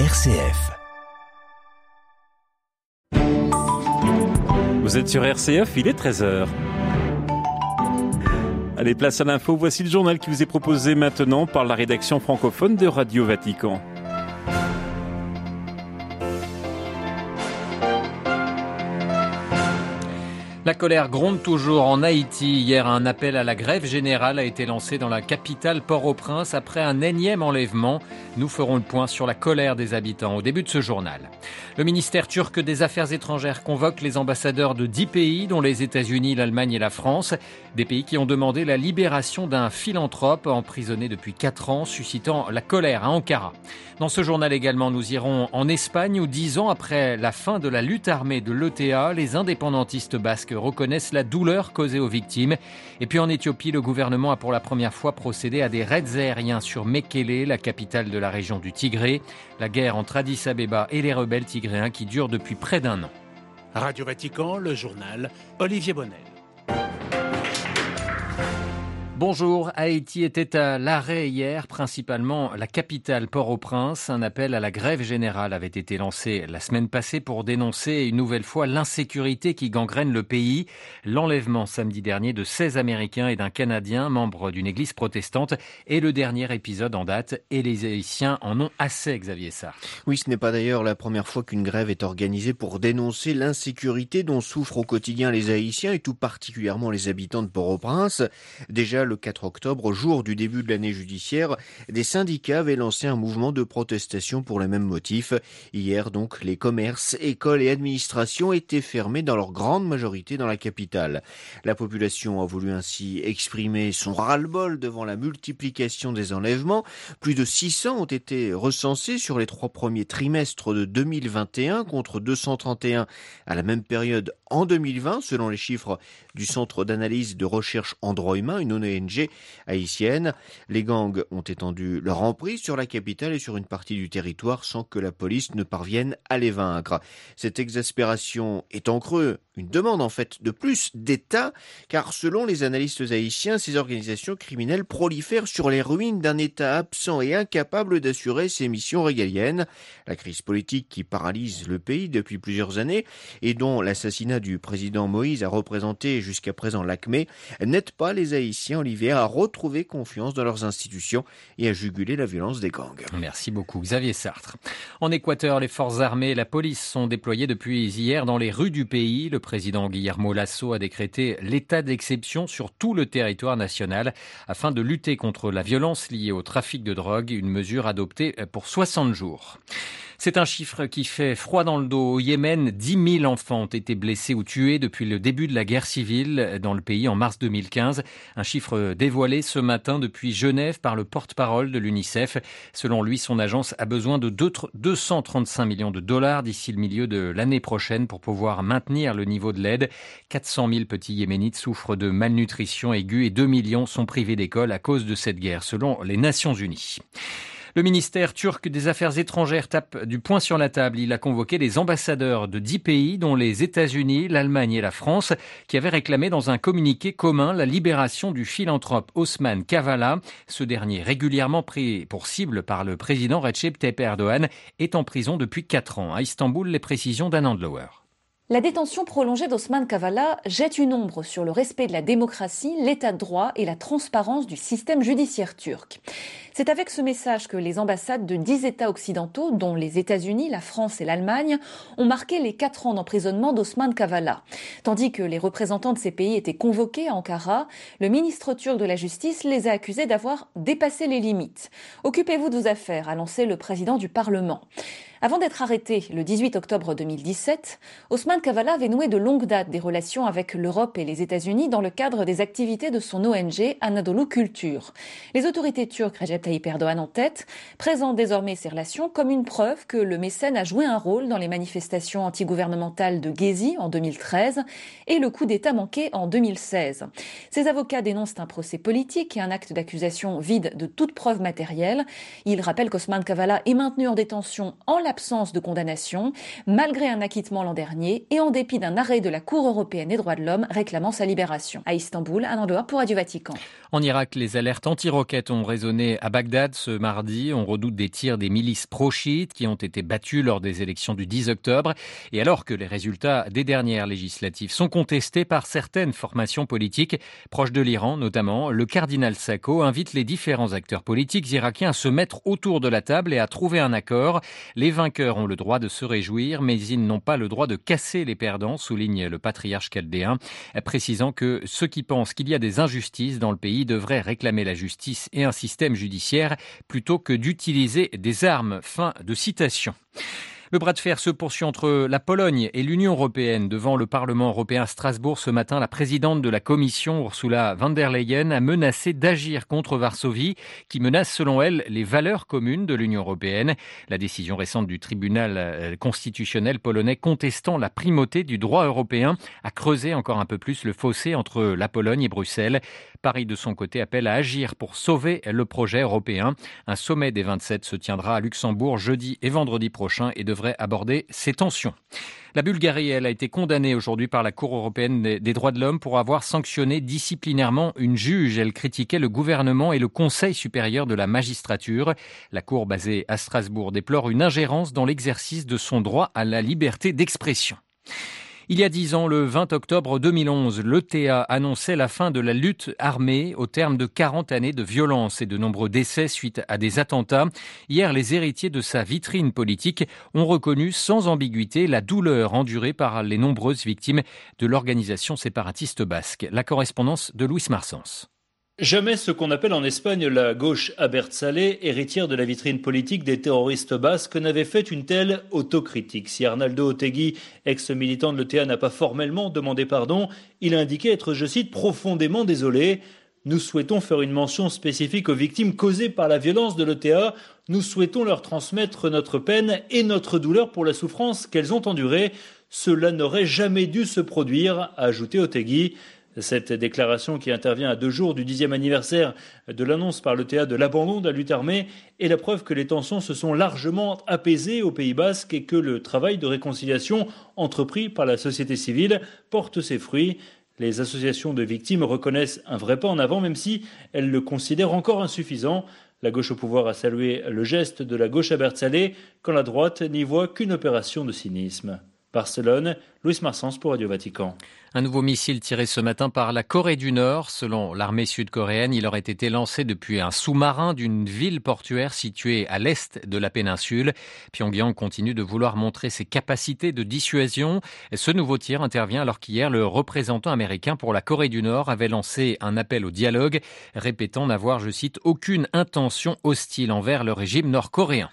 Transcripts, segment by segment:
RCF. Vous êtes sur RCF, il est 13h. Allez, place à l'info. Voici le journal qui vous est proposé maintenant par la rédaction francophone de Radio Vatican. La colère gronde toujours en Haïti. Hier, un appel à la grève générale a été lancé dans la capitale Port-au-Prince après un énième enlèvement. Nous ferons le point sur la colère des habitants au début de ce journal. Le ministère turc des Affaires étrangères convoque les ambassadeurs de dix pays, dont les États-Unis, l'Allemagne et la France. Des pays qui ont demandé la libération d'un philanthrope emprisonné depuis quatre ans, suscitant la colère à Ankara. Dans ce journal également, nous irons en Espagne où dix ans après la fin de la lutte armée de l'ETA, les indépendantistes basques reconnaissent la douleur causée aux victimes. Et puis en Éthiopie, le gouvernement a pour la première fois procédé à des raids aériens sur Mekele, la capitale de la région du Tigré. La guerre entre Addis Abeba et les rebelles tigréens qui dure depuis près d'un an. Radio Vatican, le journal Olivier Bonnel. Bonjour, Haïti était à l'arrêt hier, principalement la capitale Port-au-Prince. Un appel à la grève générale avait été lancé la semaine passée pour dénoncer une nouvelle fois l'insécurité qui gangrène le pays. L'enlèvement samedi dernier de 16 Américains et d'un Canadien, membre d'une église protestante, est le dernier épisode en date et les Haïtiens en ont assez, Xavier Sartre. Oui, ce n'est pas d'ailleurs la première fois qu'une grève est organisée pour dénoncer l'insécurité dont souffrent au quotidien les Haïtiens et tout particulièrement les habitants de Port-au-Prince. Déjà, le 4 octobre, jour du début de l'année judiciaire, des syndicats avaient lancé un mouvement de protestation pour les mêmes motifs. Hier, donc, les commerces, écoles et administrations étaient fermés dans leur grande majorité dans la capitale. La population a voulu ainsi exprimer son ras-le-bol devant la multiplication des enlèvements. Plus de 600 ont été recensés sur les trois premiers trimestres de 2021 contre 231 à la même période en 2020, selon les chiffres du Centre d'analyse de recherche Androima, une ONG haïtienne. Les gangs ont étendu leur emprise sur la capitale et sur une partie du territoire sans que la police ne parvienne à les vaincre. Cette exaspération est en creux une demande en fait de plus d'État, car selon les analystes haïtiens, ces organisations criminelles prolifèrent sur les ruines d'un État absent et incapable d'assurer ses missions régaliennes. La crise politique qui paralyse le pays depuis plusieurs années et dont l'assassinat du président Moïse a représenté jusqu'à présent l'acmé n'aide pas les Haïtiens, Olivier, à retrouver confiance dans leurs institutions et à juguler la violence des gangs. Merci beaucoup, Xavier Sartre. En Équateur, les forces armées et la police sont déployées depuis hier dans les rues du pays. Le président Guillermo Lasso a décrété l'état d'exception sur tout le territoire national afin de lutter contre la violence liée au trafic de drogue, une mesure adoptée pour 60 jours. C'est un chiffre qui fait froid dans le dos. Au Yémen, 10 000 enfants ont été blessés ou tués depuis le début de la guerre civile dans le pays en mars 2015. Un chiffre dévoilé ce matin depuis Genève par le porte-parole de l'UNICEF. Selon lui, son agence a besoin de 235 millions de dollars d'ici le milieu de l'année prochaine pour pouvoir maintenir le niveau de l'aide. 400 000 petits Yéménites souffrent de malnutrition aiguë et 2 millions sont privés d'école à cause de cette guerre, selon les Nations Unies. Le ministère turc des Affaires étrangères tape du poing sur la table. Il a convoqué les ambassadeurs de dix pays, dont les États-Unis, l'Allemagne et la France, qui avaient réclamé dans un communiqué commun la libération du philanthrope Osman Kavala. Ce dernier, régulièrement pris pour cible par le président Recep Tayyip Erdogan, est en prison depuis quatre ans. À Istanbul, les précisions d'Anand Lower. La détention prolongée d'Osman Kavala jette une ombre sur le respect de la démocratie, l'état de droit et la transparence du système judiciaire turc. C'est avec ce message que les ambassades de dix États occidentaux, dont les États-Unis, la France et l'Allemagne, ont marqué les quatre ans d'emprisonnement d'Osman Kavala. Tandis que les représentants de ces pays étaient convoqués à Ankara, le ministre turc de la Justice les a accusés d'avoir dépassé les limites. Occupez-vous de vos affaires, a lancé le président du Parlement. Avant d'être arrêté le 18 octobre 2017, Osman Kavala avait noué de longue date des relations avec l'Europe et les États-Unis dans le cadre des activités de son ONG Anadolu Culture. Les autorités turques, Tayyip Erdogan en tête, présentent désormais ces relations comme une preuve que le mécène a joué un rôle dans les manifestations antigouvernementales de Gezi en 2013 et le coup d'État manqué en 2016. Ses avocats dénoncent un procès politique et un acte d'accusation vide de toute preuve matérielle. Ils rappellent qu'Osman Kavala est maintenu en détention en la absence de condamnation, malgré un acquittement l'an dernier et en dépit d'un arrêt de la Cour européenne des droits de l'homme réclamant sa libération. À Istanbul, un endroit pour Radio Vatican. En Irak, les alertes anti-roquettes ont résonné à Bagdad ce mardi. On redoute des tirs des milices pro-chiites qui ont été battus lors des élections du 10 octobre. Et alors que les résultats des dernières législatives sont contestés par certaines formations politiques proches de l'Iran notamment, le cardinal Sacco invite les différents acteurs politiques irakiens à se mettre autour de la table et à trouver un accord. Les vainqueurs ont le droit de se réjouir, mais ils n'ont pas le droit de casser les perdants, souligne le patriarche chaldéen, précisant que ceux qui pensent qu'il y a des injustices dans le pays devraient réclamer la justice et un système judiciaire plutôt que d'utiliser des armes. Fin de citation. Le bras de fer se poursuit entre la Pologne et l'Union européenne. Devant le Parlement européen à Strasbourg ce matin, la présidente de la Commission, Ursula von der Leyen, a menacé d'agir contre Varsovie, qui menace selon elle les valeurs communes de l'Union européenne. La décision récente du tribunal euh, constitutionnel polonais contestant la primauté du droit européen a creusé encore un peu plus le fossé entre la Pologne et Bruxelles. Paris, de son côté, appelle à agir pour sauver le projet européen. Un sommet des 27 se tiendra à Luxembourg jeudi et vendredi prochain et devrait aborder ces tensions. La Bulgarie, elle, a été condamnée aujourd'hui par la Cour européenne des droits de l'homme pour avoir sanctionné disciplinairement une juge. Elle critiquait le gouvernement et le Conseil supérieur de la magistrature. La Cour, basée à Strasbourg, déplore une ingérence dans l'exercice de son droit à la liberté d'expression. Il y a dix ans, le 20 octobre 2011, l'ETA annonçait la fin de la lutte armée au terme de 40 années de violence et de nombreux décès suite à des attentats. Hier, les héritiers de sa vitrine politique ont reconnu sans ambiguïté la douleur endurée par les nombreuses victimes de l'organisation séparatiste basque. La correspondance de Louis Marsens. Jamais ce qu'on appelle en Espagne la gauche Saleh, héritière de la vitrine politique des terroristes basques, n'avait fait une telle autocritique. Si Arnaldo Otegui, ex-militant de l'ETA, n'a pas formellement demandé pardon, il a indiqué être, je cite, profondément désolé. Nous souhaitons faire une mention spécifique aux victimes causées par la violence de l'ETA. Nous souhaitons leur transmettre notre peine et notre douleur pour la souffrance qu'elles ont endurée. Cela n'aurait jamais dû se produire, a ajouté Otegui. Cette déclaration qui intervient à deux jours du dixième anniversaire de l'annonce par le théâtre de l'abandon de la lutte armée est la preuve que les tensions se sont largement apaisées au Pays basque et que le travail de réconciliation entrepris par la société civile porte ses fruits. Les associations de victimes reconnaissent un vrai pas en avant même si elles le considèrent encore insuffisant. La gauche au pouvoir a salué le geste de la gauche à Bertsalé quand la droite n'y voit qu'une opération de cynisme. Barcelone, Louis Marsens pour Radio Vatican. Un nouveau missile tiré ce matin par la Corée du Nord. Selon l'armée sud-coréenne, il aurait été lancé depuis un sous-marin d'une ville portuaire située à l'est de la péninsule. Pyongyang continue de vouloir montrer ses capacités de dissuasion. Ce nouveau tir intervient alors qu'hier, le représentant américain pour la Corée du Nord avait lancé un appel au dialogue, répétant n'avoir, je cite, aucune intention hostile envers le régime nord-coréen.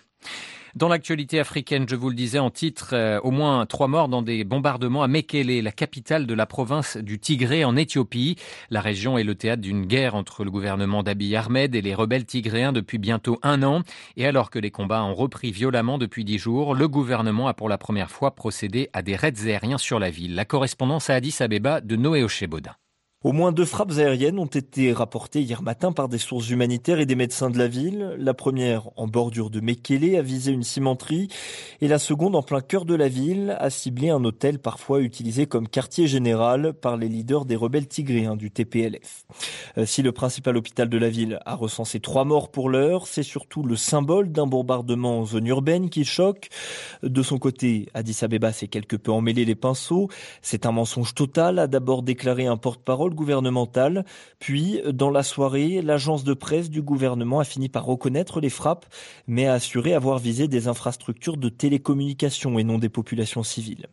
Dans l'actualité africaine, je vous le disais en titre, euh, au moins trois morts dans des bombardements à Mekele, la capitale de la province du Tigré en Éthiopie. La région est le théâtre d'une guerre entre le gouvernement d'Abiy Ahmed et les rebelles tigréens depuis bientôt un an. Et alors que les combats ont repris violemment depuis dix jours, le gouvernement a pour la première fois procédé à des raids aériens sur la ville. La correspondance à Addis Abeba de Noé Ochebodin. Au moins deux frappes aériennes ont été rapportées hier matin par des sources humanitaires et des médecins de la ville. La première en bordure de Mekele a visé une cimenterie et la seconde en plein cœur de la ville a ciblé un hôtel parfois utilisé comme quartier général par les leaders des rebelles tigréens du TPLF. Euh, si le principal hôpital de la ville a recensé trois morts pour l'heure, c'est surtout le symbole d'un bombardement en zone urbaine qui choque. De son côté, Addis Abeba s'est quelque peu emmêlé les pinceaux. C'est un mensonge total, a d'abord déclaré un porte-parole gouvernementale. Puis, dans la soirée, l'agence de presse du gouvernement a fini par reconnaître les frappes, mais a assuré avoir visé des infrastructures de télécommunications et non des populations civiles.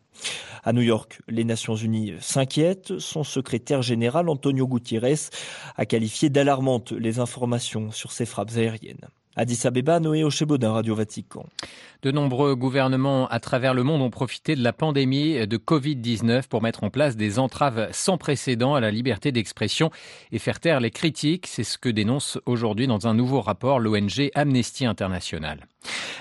À New York, les Nations Unies s'inquiètent. Son secrétaire général, Antonio Gutiérrez, a qualifié d'alarmantes les informations sur ces frappes aériennes. Addis Abeba, Noé Ochebodin, Radio Vatican. De nombreux gouvernements à travers le monde ont profité de la pandémie de Covid-19 pour mettre en place des entraves sans précédent à la liberté d'expression et faire taire les critiques. C'est ce que dénonce aujourd'hui dans un nouveau rapport l'ONG Amnesty International.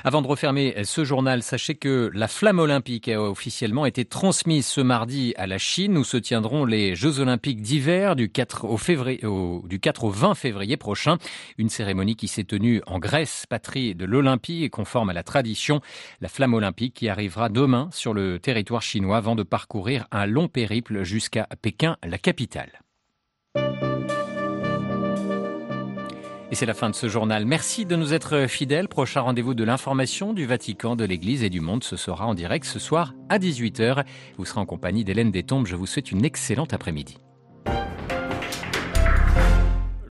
Avant de refermer ce journal, sachez que la flamme olympique a officiellement été transmise ce mardi à la Chine où se tiendront les Jeux olympiques d'hiver du 4 au, février, du 4 au 20 février prochain. Une cérémonie qui s'est tenue en Grèce, patrie de l'Olympie et conforme à la tradition. La flamme olympique qui arrivera demain sur le territoire chinois avant de parcourir un long périple jusqu'à Pékin, la capitale. C'est la fin de ce journal. Merci de nous être fidèles. Prochain rendez-vous de l'information du Vatican, de l'Église et du monde. Ce sera en direct ce soir à 18h. Vous serez en compagnie d'Hélène Détombe. Je vous souhaite une excellente après-midi.